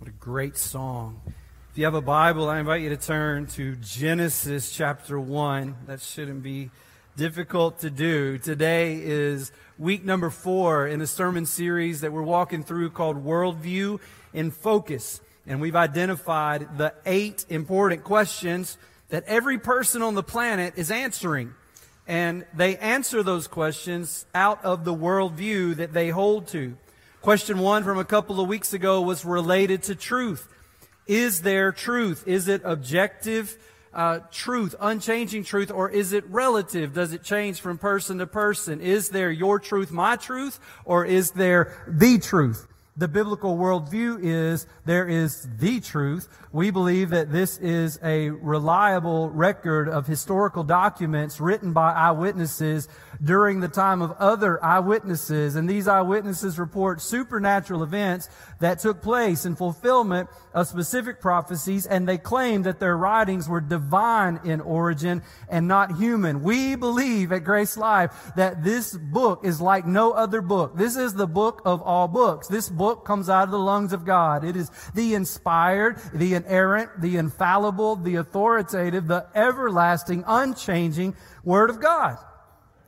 What a great song. If you have a Bible, I invite you to turn to Genesis chapter 1. That shouldn't be difficult to do. Today is week number four in a sermon series that we're walking through called Worldview in Focus. And we've identified the eight important questions that every person on the planet is answering. And they answer those questions out of the worldview that they hold to. Question one from a couple of weeks ago was related to truth. Is there truth? Is it objective uh, truth, unchanging truth, or is it relative? Does it change from person to person? Is there your truth, my truth, or is there the truth? The biblical worldview is there is the truth. We believe that this is a reliable record of historical documents written by eyewitnesses during the time of other eyewitnesses. And these eyewitnesses report supernatural events that took place in fulfillment of specific prophecies, and they claim that their writings were divine in origin and not human. We believe at Grace Life that this book is like no other book. This is the book of all books. This book comes out of the lungs of God. It is the inspired, the inerrant, the infallible, the authoritative, the everlasting, unchanging Word of God.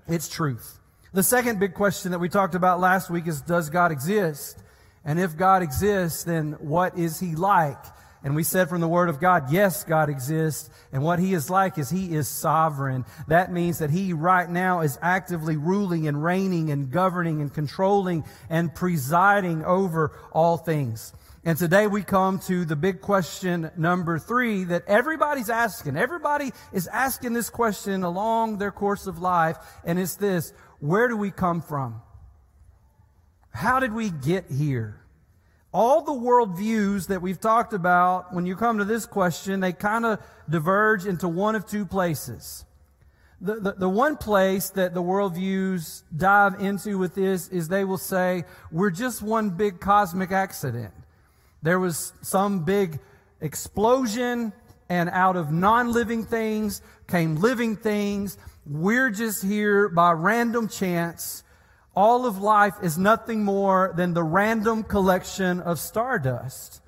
It's truth. The second big question that we talked about last week is, does God exist? And if God exists, then what is He like? And we said from the Word of God, yes, God exists. And what He is like is He is sovereign. That means that He right now is actively ruling and reigning and governing and controlling and presiding over all things. And today we come to the big question number three that everybody's asking. Everybody is asking this question along their course of life. And it's this, where do we come from? How did we get here? All the worldviews that we've talked about, when you come to this question, they kind of diverge into one of two places. The, the, the, one place that the worldviews dive into with this is they will say, we're just one big cosmic accident. There was some big explosion, and out of non living things came living things. We're just here by random chance. All of life is nothing more than the random collection of stardust.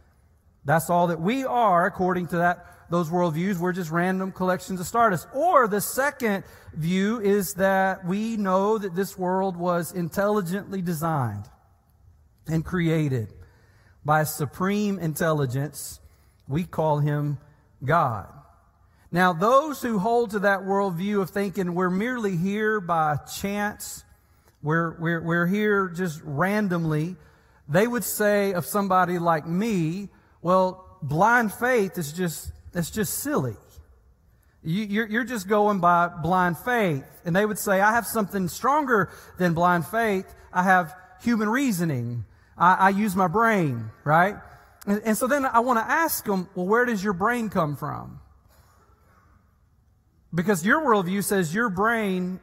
That's all that we are, according to that, those worldviews. We're just random collections of stardust. Or the second view is that we know that this world was intelligently designed and created by supreme intelligence. We call him God. Now, those who hold to that worldview of thinking we're merely here by chance, we're, we're, we're here just randomly, they would say of somebody like me, well, blind faith is just, it's just silly. You, you're just going by blind faith. And they would say, I have something stronger than blind faith. I have human reasoning. I, I use my brain, right? And, and so then I want to ask them, well, where does your brain come from? Because your worldview says your brain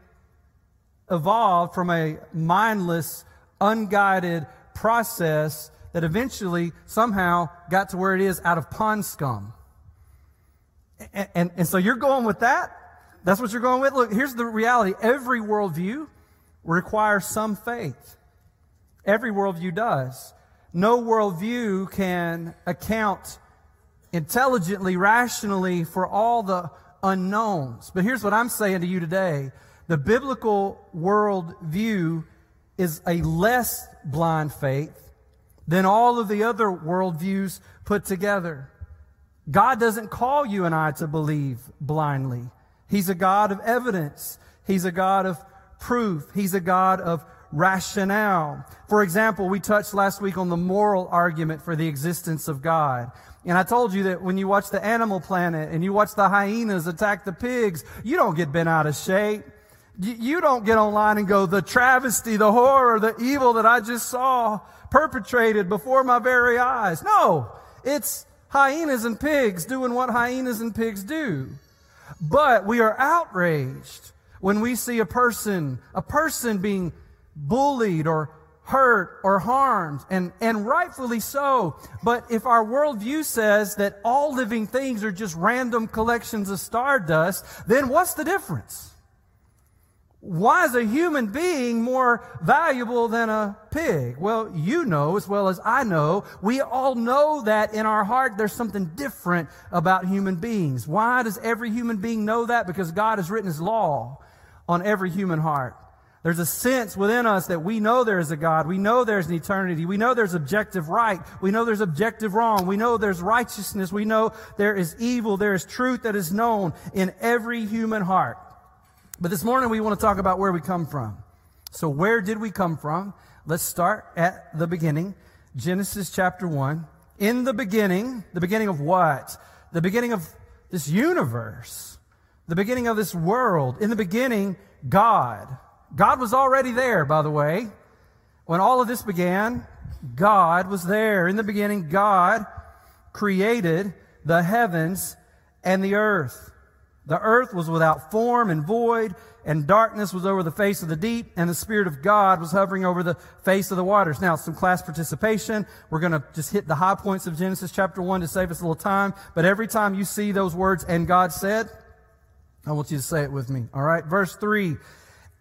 evolved from a mindless, unguided process that eventually somehow got to where it is out of pond scum. And, and, and, so you're going with that? That's what you're going with? Look, here's the reality. Every worldview requires some faith. Every worldview does. No worldview can account intelligently, rationally for all the unknowns. But here's what I'm saying to you today. The biblical worldview is a less blind faith than all of the other worldviews put together. God doesn't call you and I to believe blindly. He's a God of evidence. He's a God of proof. He's a God of rationale. For example, we touched last week on the moral argument for the existence of God. And I told you that when you watch the Animal Planet and you watch the hyenas attack the pigs, you don't get bent out of shape. You don't get online and go, the travesty, the horror, the evil that I just saw perpetrated before my very eyes. No, it's hyenas and pigs doing what hyenas and pigs do. But we are outraged when we see a person, a person being bullied or hurt or harmed, and, and rightfully so. But if our worldview says that all living things are just random collections of stardust, then what's the difference? Why is a human being more valuable than a pig? Well, you know as well as I know, we all know that in our heart there's something different about human beings. Why does every human being know that? Because God has written His law on every human heart. There's a sense within us that we know there is a God. We know there's an eternity. We know there's objective right. We know there's objective wrong. We know there's righteousness. We know there is evil. There is truth that is known in every human heart. But this morning we want to talk about where we come from. So where did we come from? Let's start at the beginning. Genesis chapter 1. In the beginning, the beginning of what? The beginning of this universe. The beginning of this world. In the beginning, God. God was already there, by the way. When all of this began, God was there. In the beginning, God created the heavens and the earth. The earth was without form and void, and darkness was over the face of the deep, and the Spirit of God was hovering over the face of the waters. Now, some class participation. We're going to just hit the high points of Genesis chapter 1 to save us a little time. But every time you see those words, and God said, I want you to say it with me. All right. Verse 3.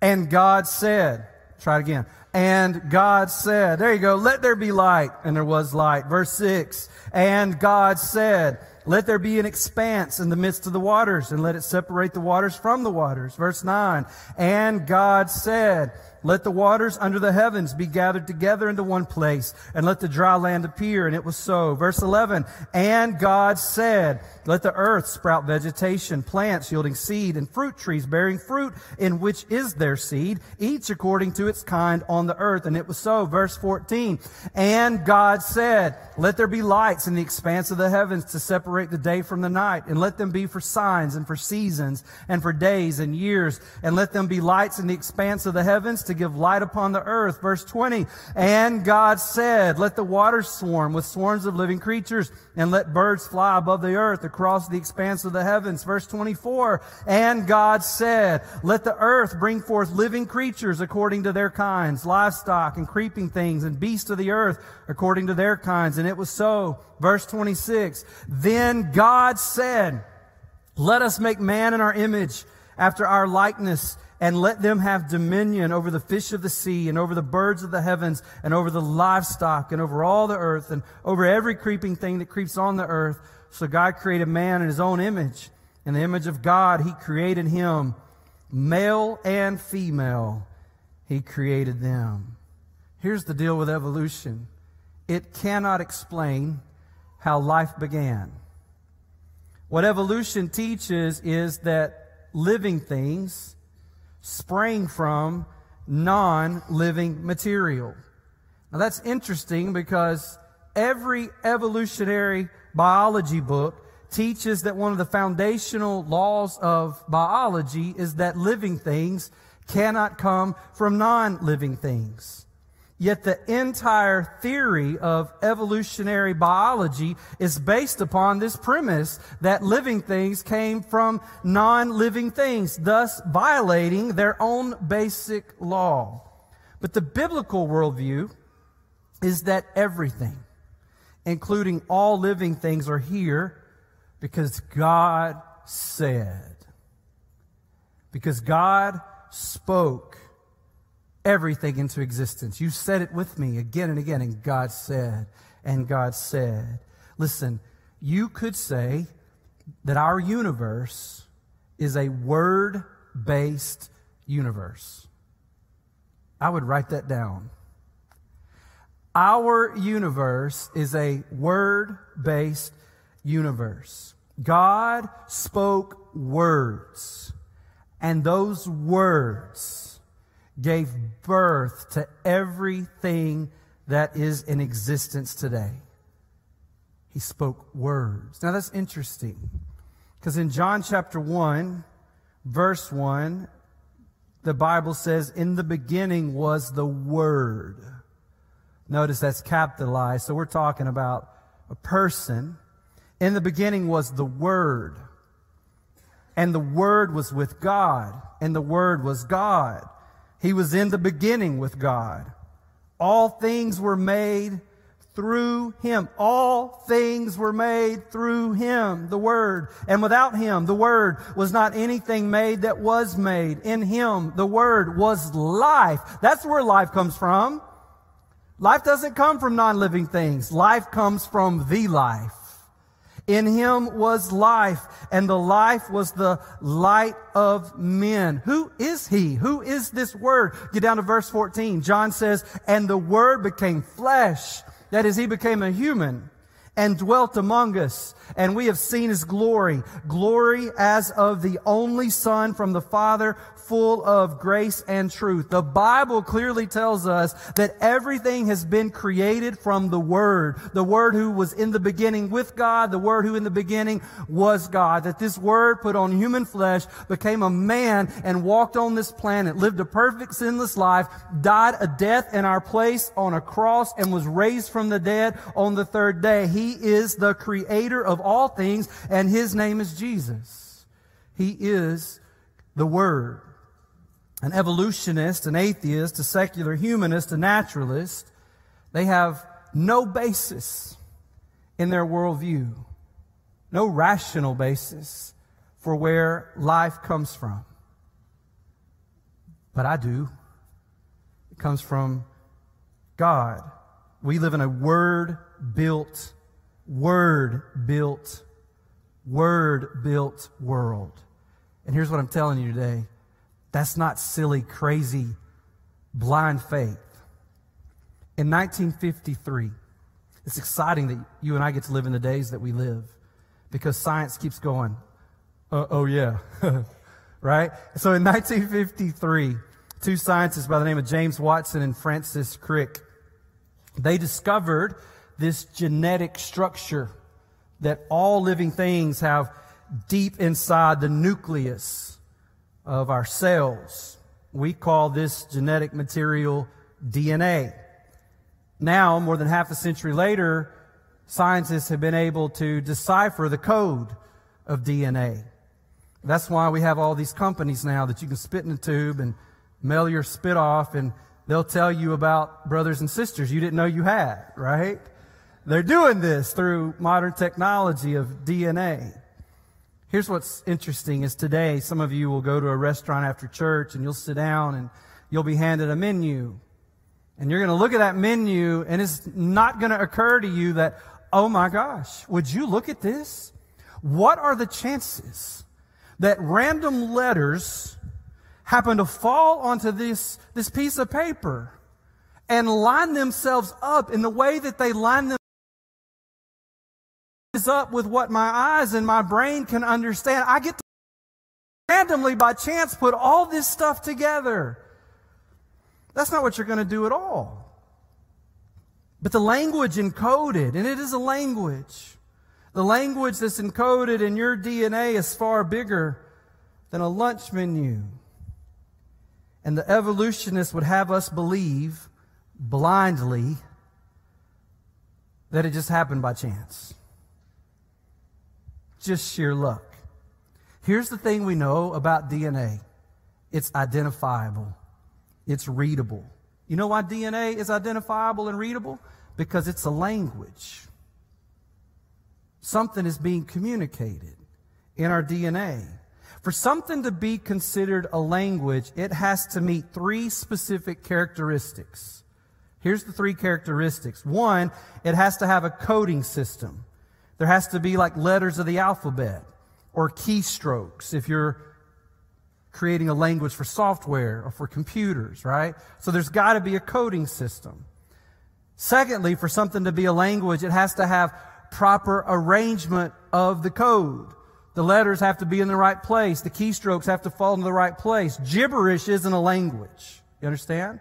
And God said, try it again. And God said, there you go, let there be light. And there was light. Verse 6. And God said, let there be an expanse in the midst of the waters, and let it separate the waters from the waters. Verse 9. And God said, let the waters under the heavens be gathered together into one place, and let the dry land appear. And it was so. Verse 11. And God said, let the earth sprout vegetation, plants yielding seed, and fruit trees bearing fruit in which is their seed, each according to its kind on the earth. And it was so. Verse 14. And God said, let there be lights in the expanse of the heavens to separate the day from the night, and let them be for signs and for seasons and for days and years, and let them be lights in the expanse of the heavens to give light upon the earth. Verse 20. And God said, let the waters swarm with swarms of living creatures, and let birds fly above the earth across the expanse of the heavens. Verse 24. And God said, let the earth bring forth living creatures according to their kinds, livestock and creeping things and beasts of the earth according to their kinds. And it was so. Verse 26. Then God said, let us make man in our image after our likeness and let them have dominion over the fish of the sea and over the birds of the heavens and over the livestock and over all the earth and over every creeping thing that creeps on the earth. So God created man in his own image. In the image of God, he created him. Male and female, he created them. Here's the deal with evolution it cannot explain how life began. What evolution teaches is that living things sprang from non living material. Now that's interesting because every evolutionary biology book teaches that one of the foundational laws of biology is that living things cannot come from non living things. Yet the entire theory of evolutionary biology is based upon this premise that living things came from non-living things, thus violating their own basic law. But the biblical worldview is that everything, including all living things, are here because God said. Because God spoke everything into existence. You said it with me again and again, and God said, and God said. Listen, you could say that our universe is a word based universe. I would write that down. Our universe is a word based universe. God spoke words, and those words gave birth to everything that is in existence today. He spoke words. Now that's interesting because in John chapter 1, verse 1, the Bible says, In the beginning was the Word. Notice that's capitalized. So we're talking about a person. In the beginning was the Word. And the Word was with God. And the Word was God. He was in the beginning with God. All things were made through him. All things were made through him, the Word. And without him, the Word, was not anything made that was made. In him, the Word was life. That's where life comes from. Life doesn't come from non-living things. Life comes from the life. In him was life, and the life was the light of men. Who is he? Who is this word? Get down to verse 14. John says, and the word became flesh. That is, he became a human and dwelt among us and we have seen his glory, glory as of the only son from the father, full of grace and truth. The Bible clearly tells us that everything has been created from the Word. The Word who was in the beginning with God, the Word who in the beginning was God. That this Word put on human flesh, became a man and walked on this planet, lived a perfect sinless life, died a death in our place on a cross and was raised from the dead on the third day. He is the creator of all things and His name is Jesus. He is the Word an evolutionist, an atheist, a secular humanist, a naturalist, they have no basis in their worldview, no rational basis for where life comes from. But I do. It comes from God. We live in a word built, word built, word built world. And here's what I'm telling you today. That's not silly, crazy, blind faith. In 1953, it's exciting that you and I get to live in the days that we live because science keeps going. Uh, oh, yeah. right? So in 1953, two scientists by the name of James Watson and Francis Crick, they discovered this genetic structure that all living things have deep inside the nucleus of our cells. We call this genetic material DNA. Now, more than half a century later, scientists have been able to decipher the code of DNA. That's why we have all these companies now that you can spit in a tube and mail your spit off and they'll tell you about brothers and sisters you didn't know you had, right? They're doing this through modern technology of DNA. Here's what's interesting is today some of you will go to a restaurant after church and you'll sit down and you'll be handed a menu. And you're going to look at that menu and it's not going to occur to you that, oh my gosh, would you look at this? What are the chances that random letters happen to fall onto this, this piece of paper and line themselves up in the way that they line them up with what my eyes and my brain can understand. I get to randomly by chance put all this stuff together. That's not what you're going to do at all. But the language encoded, and it is a language. The language that's encoded in your DNA is far bigger than a lunch menu. And the evolutionists would have us believe blindly that it just happened by chance just sheer luck. Here's the thing we know about DNA it's identifiable, it's readable. You know why DNA is identifiable and readable? Because it's a language. Something is being communicated in our DNA. For something to be considered a language, it has to meet three specific characteristics. Here's the three characteristics. One, it has to have a coding system. There has to be like letters of the alphabet or keystrokes if you're creating a language for software or for computers, right? So there's got to be a coding system. Secondly, for something to be a language, it has to have proper arrangement of the code. The letters have to be in the right place. The keystrokes have to fall in the right place. Gibberish isn't a language. You understand?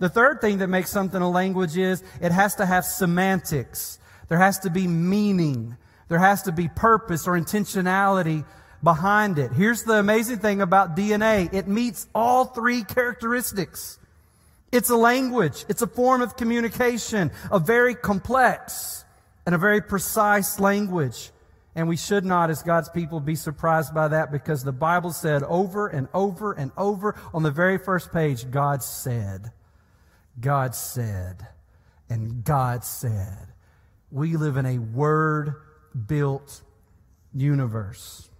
The third thing that makes something a language is it has to have semantics. There has to be meaning. There has to be purpose or intentionality behind it. Here's the amazing thing about DNA. It meets all three characteristics. It's a language. It's a form of communication, a very complex and a very precise language. And we should not, as God's people, be surprised by that because the Bible said over and over and over on the very first page, God said. God said. and God said. We live in a word built universe.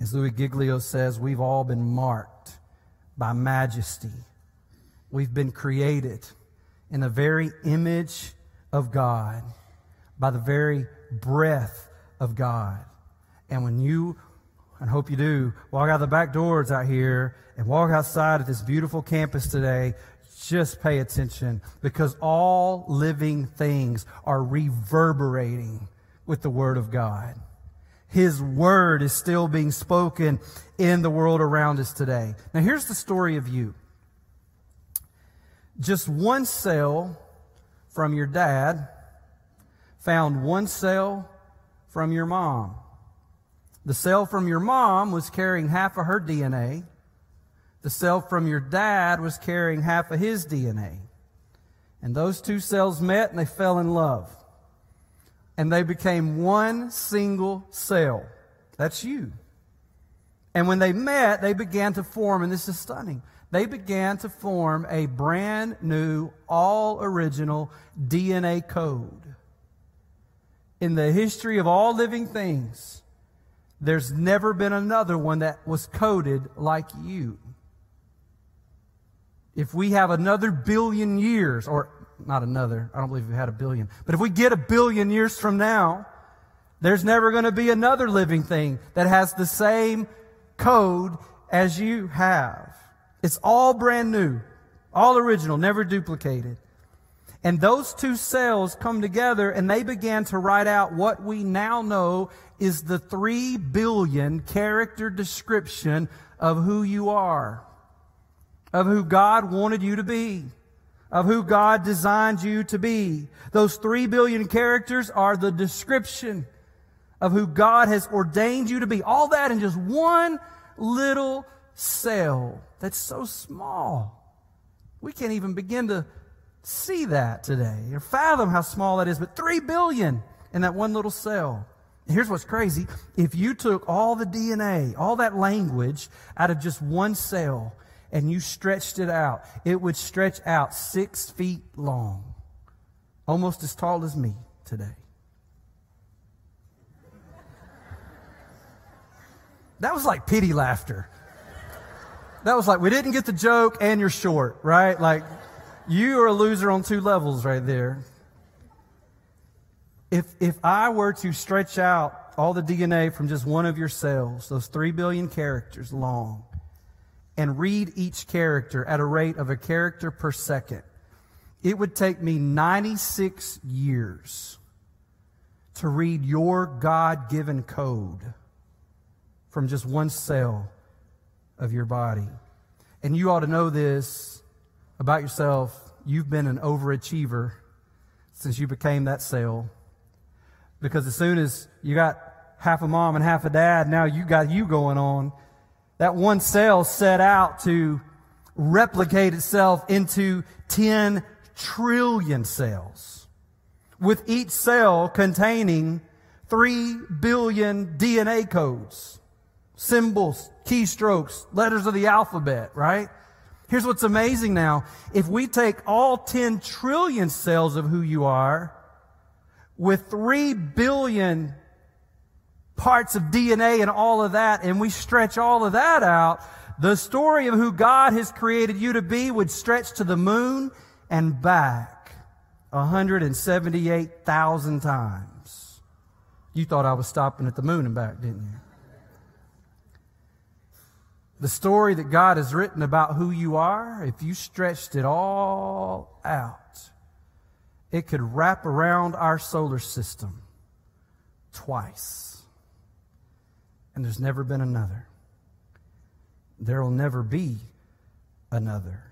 As Louis Giglio says, we've all been marked by majesty. We've been created in the very image of God, by the very breath of God. And when you, and I hope you do, walk out the back doors out here and walk outside at this beautiful campus today, just pay attention because all living things are reverberating with the Word of God. His Word is still being spoken in the world around us today. Now, here's the story of you. Just one cell from your dad found one cell from your mom. The cell from your mom was carrying half of her DNA. The cell from your dad was carrying half of his DNA. And those two cells met and they fell in love. And they became one single cell. That's you. And when they met, they began to form, and this is stunning, they began to form a brand new, all original DNA code. In the history of all living things, there's never been another one that was coded like you. If we have another billion years, or not another, I don't believe we had a billion, but if we get a billion years from now, there's never going to be another living thing that has the same code as you have. It's all brand new, all original, never duplicated. And those two cells come together and they began to write out what we now know is the three billion character description of who you are, of who God wanted you to be, of who God designed you to be. Those three billion characters are the description of who God has ordained you to be. All that in just one little cell that's so small. We can't even begin to see that today or fathom how small that is, but three billion in that one little cell. Here's what's crazy. If you took all the DNA, all that language out of just one cell and you stretched it out, it would stretch out six feet long, almost as tall as me today. That was like pity laughter. That was like, we didn't get the joke and you're short, right? Like, you are a loser on two levels right there. If, if I were to stretch out all the DNA from just one of your cells, those three billion characters long, and read each character at a rate of a character per second, it would take me 96 years to read your God given code from just one cell of your body. And you ought to know this about yourself. You've been an overachiever since you became that cell. Because as soon as you got half a mom and half a dad, now you got you going on. That one cell set out to replicate itself into 10 trillion cells, with each cell containing 3 billion DNA codes symbols, keystrokes, letters of the alphabet, right? Here's what's amazing now. If we take all 10 trillion cells of who you are with 3 billion parts of DNA and all of that, and we stretch all of that out, the story of who God has created you to be would stretch to the moon and back 178,000 times. You thought I was stopping at the moon and back, didn't you? The story that God has written about who you are, if you stretched it all out, it could wrap around our solar system twice. And there's never been another. There will never be another.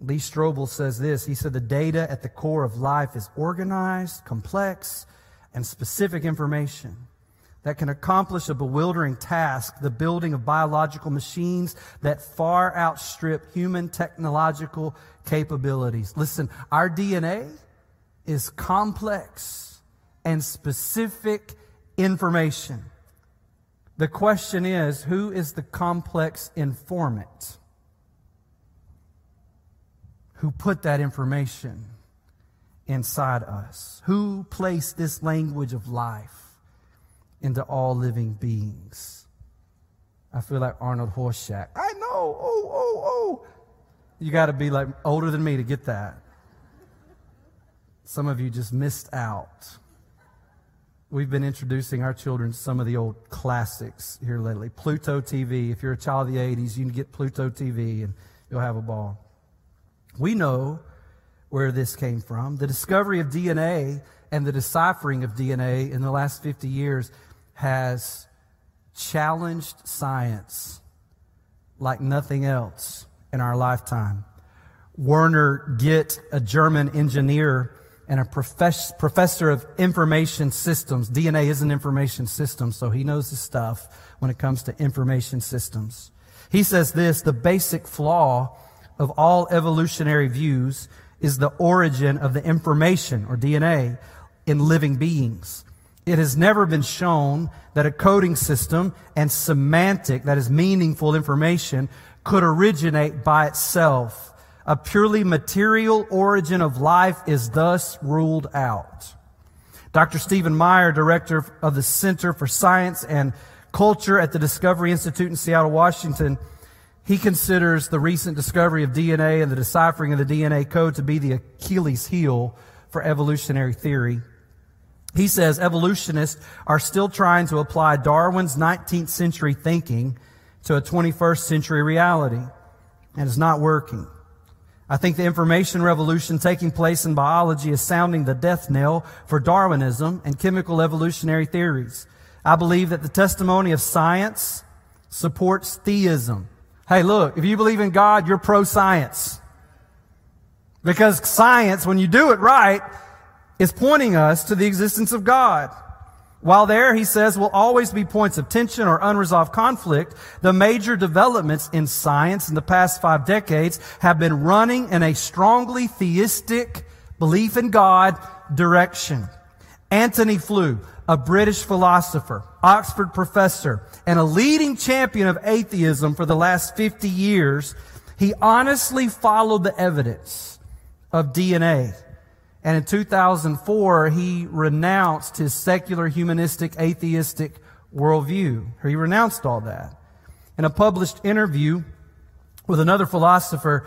Lee Strobel says this. He said, The data at the core of life is organized, complex, and specific information that can accomplish a bewildering task, the building of biological machines that far outstrip human technological capabilities. Listen, our DNA is complex and specific information. The question is, who is the complex informant? Who put that information inside us? Who placed this language of life into all living beings? I feel like Arnold Horshack. I know. Oh, oh, oh. You got to be like older than me to get that. Some of you just missed out. We've been introducing our children to some of the old classics here lately. Pluto TV. If you're a child of the 80s, you can get Pluto TV and you'll have a ball. We know where this came from. The discovery of DNA and the deciphering of DNA in the last 50 years has challenged science like nothing else in our lifetime. Werner Gitt, a German engineer, and a profess- professor of information systems. DNA is an information system, so he knows his stuff when it comes to information systems. He says this, the basic flaw of all evolutionary views is the origin of the information or DNA in living beings. It has never been shown that a coding system and semantic, that is meaningful information, could originate by itself a purely material origin of life is thus ruled out. Dr. Stephen Meyer, director of the Center for Science and Culture at the Discovery Institute in Seattle, Washington, he considers the recent discovery of DNA and the deciphering of the DNA code to be the Achilles heel for evolutionary theory. He says evolutionists are still trying to apply Darwin's 19th century thinking to a 21st century reality, and it's not working. I think the information revolution taking place in biology is sounding the death knell for Darwinism and chemical evolutionary theories. I believe that the testimony of science supports theism. Hey, look, if you believe in God, you're pro-science. Because science, when you do it right, is pointing us to the existence of God. While there, he says, will always be points of tension or unresolved conflict, the major developments in science in the past five decades have been running in a strongly theistic belief in God direction. Antony Flew, a British philosopher, Oxford professor, and a leading champion of atheism for the last 50 years, he honestly followed the evidence of DNA and in 2004, he renounced his secular, humanistic, atheistic worldview. He renounced all that. In a published interview with another philosopher,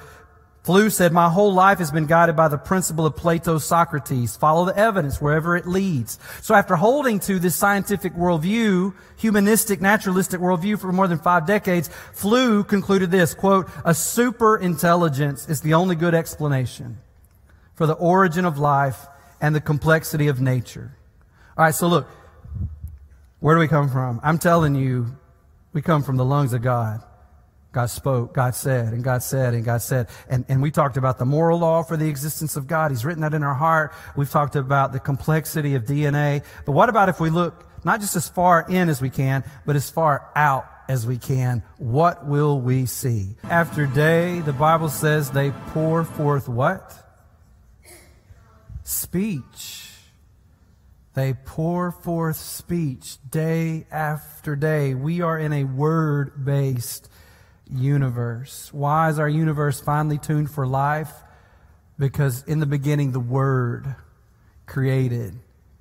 Flew said, My whole life has been guided by the principle of Plato's Socrates. Follow the evidence wherever it leads. So after holding to this scientific worldview, humanistic, naturalistic worldview for more than five decades, Flew concluded this, quote, a super intelligence is the only good explanation for the origin of life and the complexity of nature. All right, so look, where do we come from? I'm telling you, we come from the lungs of God. God spoke, God said, and God said, and God said. And, and we talked about the moral law for the existence of God. He's written that in our heart. We've talked about the complexity of DNA. But what about if we look not just as far in as we can, but as far out as we can? What will we see? After day, the Bible says they pour forth what? Speech. They pour forth speech day after day. We are in a word based universe. Why is our universe finely tuned for life? Because in the beginning, the Word created,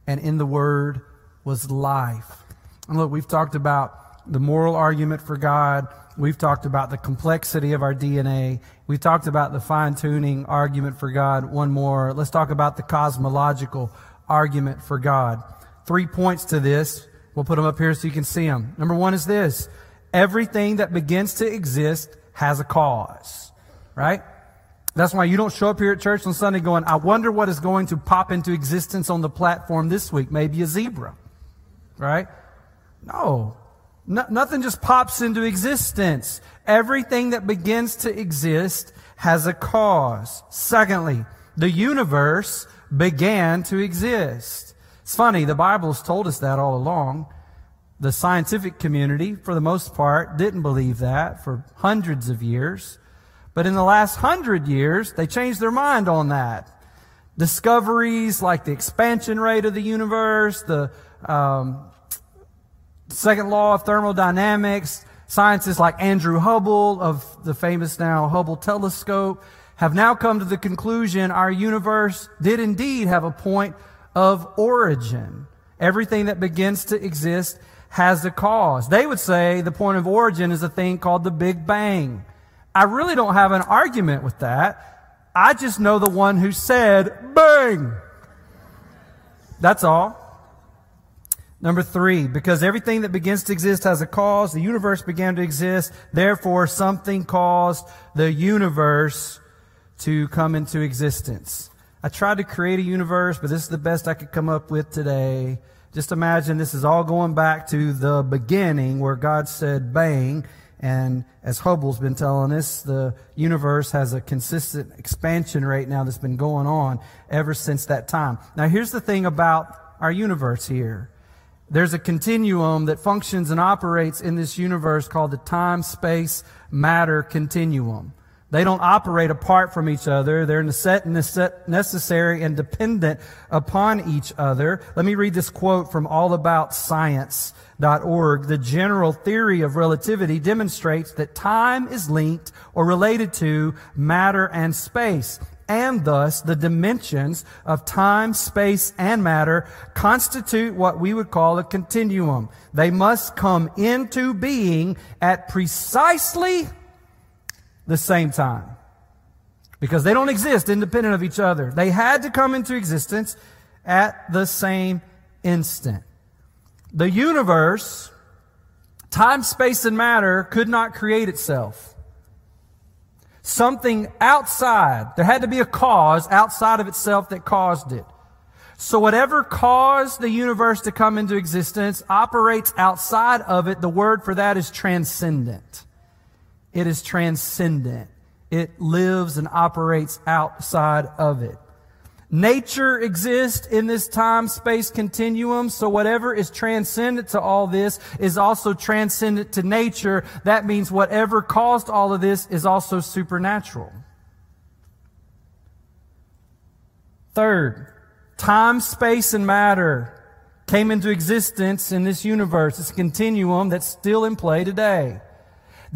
and in the Word was life. And look, we've talked about the moral argument for God We've talked about the complexity of our DNA. We've talked about the fine tuning argument for God. One more. Let's talk about the cosmological argument for God. Three points to this. We'll put them up here so you can see them. Number one is this. Everything that begins to exist has a cause. Right? That's why you don't show up here at church on Sunday going, I wonder what is going to pop into existence on the platform this week. Maybe a zebra. Right? No. No, nothing just pops into existence. Everything that begins to exist has a cause. Secondly, the universe began to exist. It's funny, the Bible's told us that all along. The scientific community, for the most part, didn't believe that for hundreds of years. But in the last hundred years, they changed their mind on that. Discoveries like the expansion rate of the universe, the um, second law of thermodynamics, scientists like Andrew Hubble of the famous now Hubble telescope have now come to the conclusion our universe did indeed have a point of origin. Everything that begins to exist has a cause. They would say the point of origin is a thing called the Big Bang. I really don't have an argument with that. I just know the one who said bang. That's all. Number three, because everything that begins to exist has a cause, the universe began to exist, therefore something caused the universe to come into existence. I tried to create a universe, but this is the best I could come up with today. Just imagine this is all going back to the beginning where God said bang. And as Hubble's been telling us, the universe has a consistent expansion rate now that's been going on ever since that time. Now here's the thing about our universe here. There's a continuum that functions and operates in this universe called the time, space, matter continuum. They don't operate apart from each other. They're necessary and dependent upon each other. Let me read this quote from allaboutscience.org. The general theory of relativity demonstrates that time is linked or related to matter and space. And thus, the dimensions of time, space, and matter constitute what we would call a continuum. They must come into being at precisely the same time. Because they don't exist independent of each other. They had to come into existence at the same instant. The universe, time, space, and matter could not create itself. Something outside, there had to be a cause outside of itself that caused it. So whatever caused the universe to come into existence operates outside of it. The word for that is transcendent. It is transcendent. It lives and operates outside of it. Nature exists in this time space continuum, so whatever is transcendent to all this is also transcendent to nature. That means whatever caused all of this is also supernatural. Third, time, space, and matter came into existence in this universe. It's a continuum that's still in play today.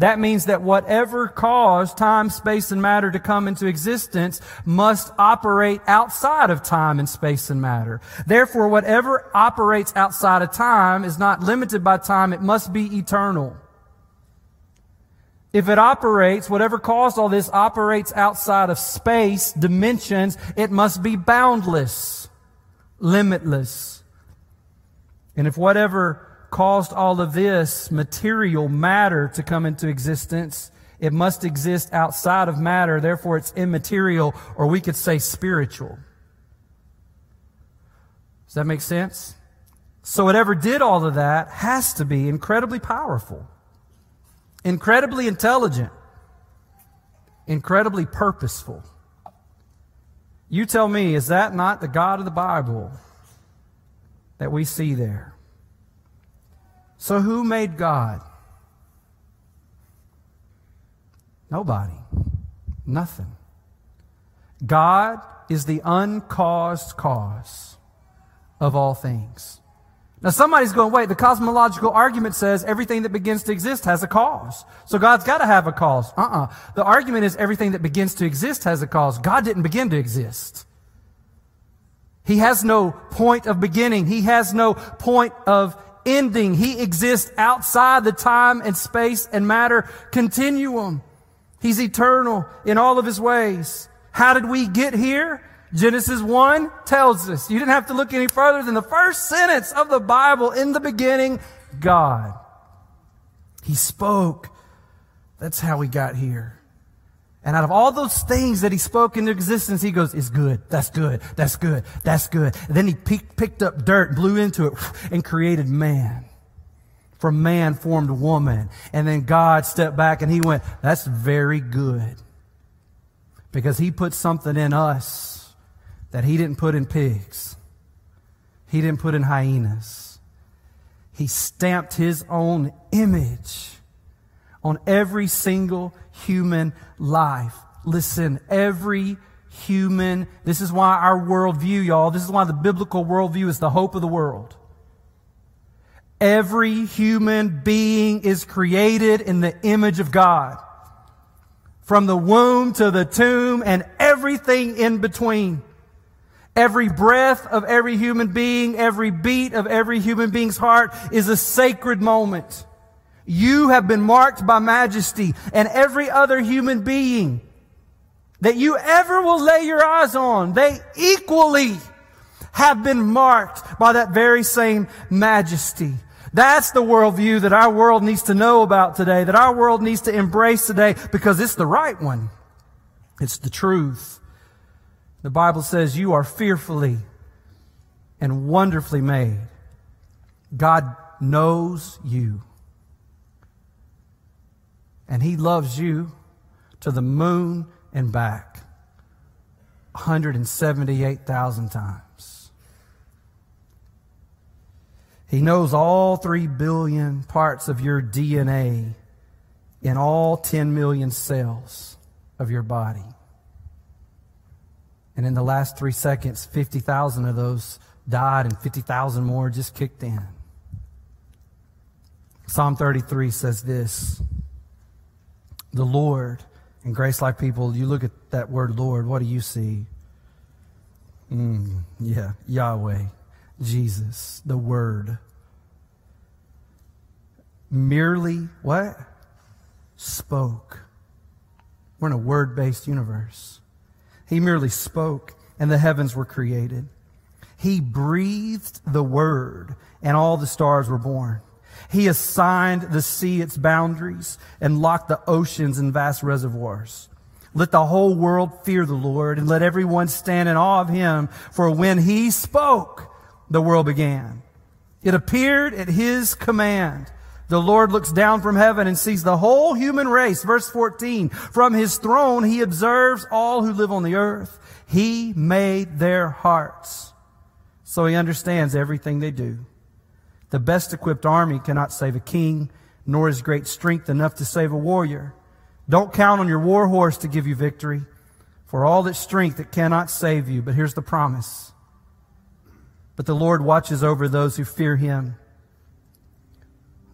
That means that whatever caused time, space, and matter to come into existence must operate outside of time and space and matter. Therefore, whatever operates outside of time is not limited by time. It must be eternal. If it operates, whatever caused all this operates outside of space, dimensions, it must be boundless, limitless. And if whatever caused all of this material matter to come into existence. It must exist outside of matter, therefore it's immaterial, or we could say spiritual. Does that make sense? So whatever did all of that has to be incredibly powerful, incredibly intelligent, incredibly purposeful. You tell me, is that not the God of the Bible that we see there? So who made God? Nobody. Nothing. God is the uncaused cause of all things. Now somebody's going, wait, the cosmological argument says everything that begins to exist has a cause. So God's got to have a cause. Uh-uh. The argument is everything that begins to exist has a cause. God didn't begin to exist. He has no point of beginning. He has no point of ending. He exists outside the time and space and matter continuum. He's eternal in all of his ways. How did we get here? Genesis 1 tells us. You didn't have to look any further than the first sentence of the Bible. In the beginning, God. He spoke. That's how we got here. And out of all those things that he spoke into existence, he goes, it's good. That's good. That's good. That's good. And then he picked up dirt, blew into it, and created man. From man formed woman. And then God stepped back and he went, that's very good. Because he put something in us that he didn't put in pigs. He didn't put in hyenas. He stamped his own image on every single human life. Listen, every human, this is why our worldview, y'all, this is why the biblical worldview is the hope of the world. Every human being is created in the image of God. from the womb to the tomb and everything in between. Every breath of every human being, every beat of every human being's heart is a sacred moment. You have been marked by majesty and every other human being that you ever will lay your eyes on, they equally have been marked by that very same majesty. That's the worldview that our world needs to know about today, that our world needs to embrace today because it's the right one. It's the truth. The Bible says you are fearfully and wonderfully made. God knows you. And He loves you to the moon and back 178,000 times. He knows all 3 billion parts of your DNA in all 10 million cells of your body. And in the last three seconds, 50,000 of those died and 50,000 more just kicked in. Psalm 33 says this The Lord and Grace Life people, you look at that word Lord, what do you see? Mm, yeah, Yahweh, Jesus, the Word. Merely what? Spoke. We're in a word based universe. He merely spoke, and the heavens were created. He breathed the word, and all the stars were born. He assigned the sea its boundaries and locked the oceans in vast reservoirs. Let the whole world fear the Lord and let everyone stand in awe of him. For when he spoke, the world began. It appeared at his command. The Lord looks down from heaven and sees the whole human race. Verse 14. From his throne, he observes all who live on the earth. He made their hearts. So he understands everything they do. The best equipped army cannot save a king, nor is great strength enough to save a warrior. Don't count on your war horse to give you victory. For all its strength, it cannot save you. But here's the promise. But the Lord watches over those who fear him.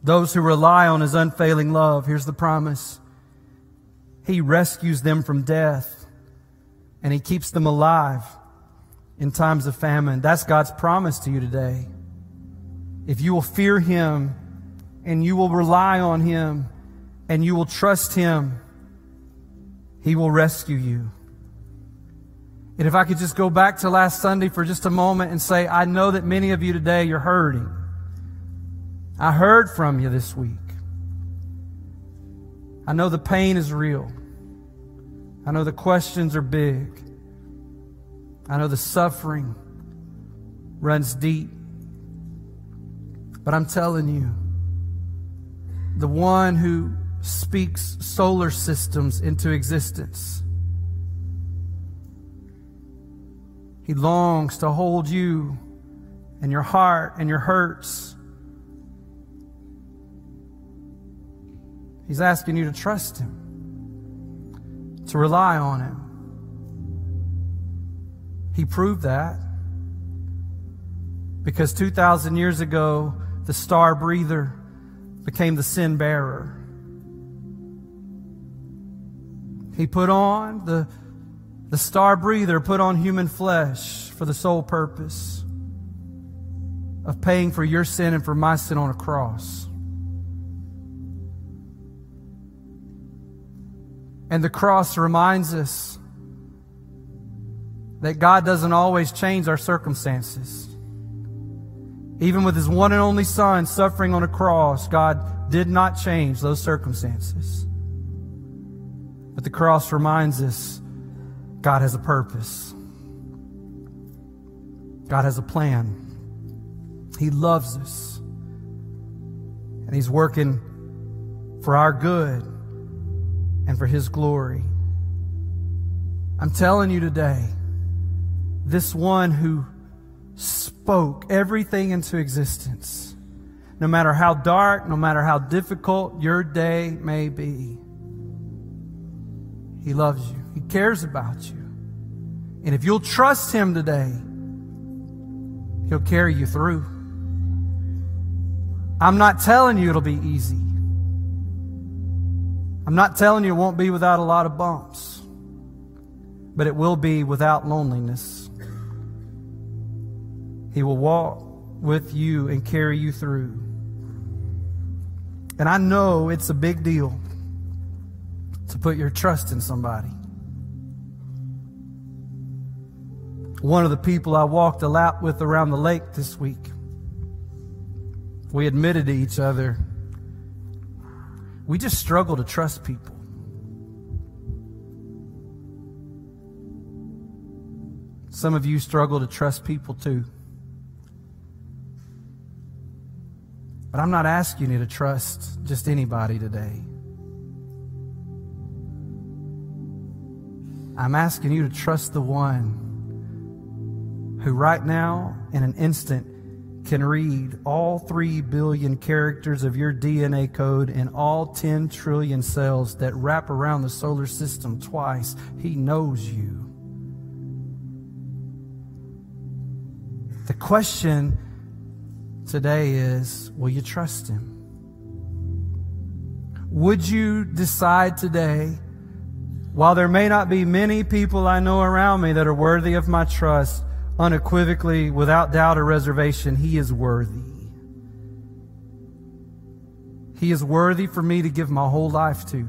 Those who rely on his unfailing love. Here's the promise. He rescues them from death and he keeps them alive in times of famine. That's God's promise to you today if you will fear Him and you will rely on Him and you will trust Him, He will rescue you. And if I could just go back to last Sunday for just a moment and say, I know that many of you today, you're hurting. I heard from you this week. I know the pain is real. I know the questions are big. I know the suffering runs deep. But I'm telling you, the one who speaks solar systems into existence, he longs to hold you and your heart and your hurts. He's asking you to trust him, to rely on him. He proved that because 2,000 years ago, the star breather became the sin bearer. He put on the, the star breather, put on human flesh for the sole purpose of paying for your sin and for my sin on a cross. And the cross reminds us that God doesn't always change our circumstances. Even with his one and only son suffering on a cross, God did not change those circumstances. But the cross reminds us God has a purpose. God has a plan. He loves us. And He's working for our good and for His glory. I'm telling you today, this one who spoke everything into existence. No matter how dark, no matter how difficult your day may be, He loves you. He cares about you. And if you'll trust Him today, He'll carry you through. I'm not telling you it'll be easy. I'm not telling you it won't be without a lot of bumps, but it will be without loneliness. He will walk with you and carry you through. And I know it's a big deal to put your trust in somebody. One of the people I walked a lap with around the lake this week, we admitted to each other, we just struggle to trust people. Some of you struggle to trust people too. But I'm not asking you to trust just anybody today. I'm asking you to trust the one who, right now, in an instant, can read all three billion characters of your DNA code in all 10 trillion cells that wrap around the solar system twice. He knows you. The question today is will you trust Him? Would you decide today, while there may not be many people I know around me that are worthy of my trust, unequivocally, without doubt or reservation, He is worthy. He is worthy for me to give my whole life to.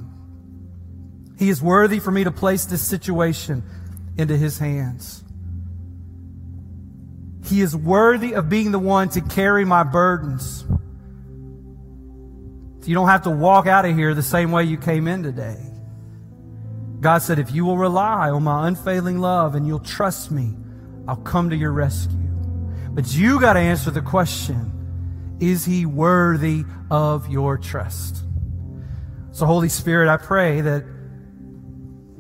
He is worthy for me to place this situation into His hands. He is worthy of being the one to carry my burdens. You don't have to walk out of here the same way you came in today. God said, if you will rely on my unfailing love and you'll trust me, I'll come to your rescue. But you got to answer the question Is he worthy of your trust? So, Holy Spirit, I pray that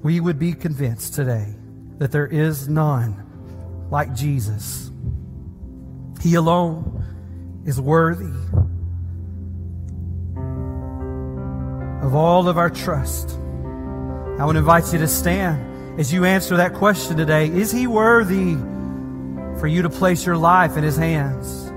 we would be convinced today that there is none like Jesus. He alone is worthy of all of our trust. I would invite you to stand as you answer that question today. Is He worthy for you to place your life in His hands?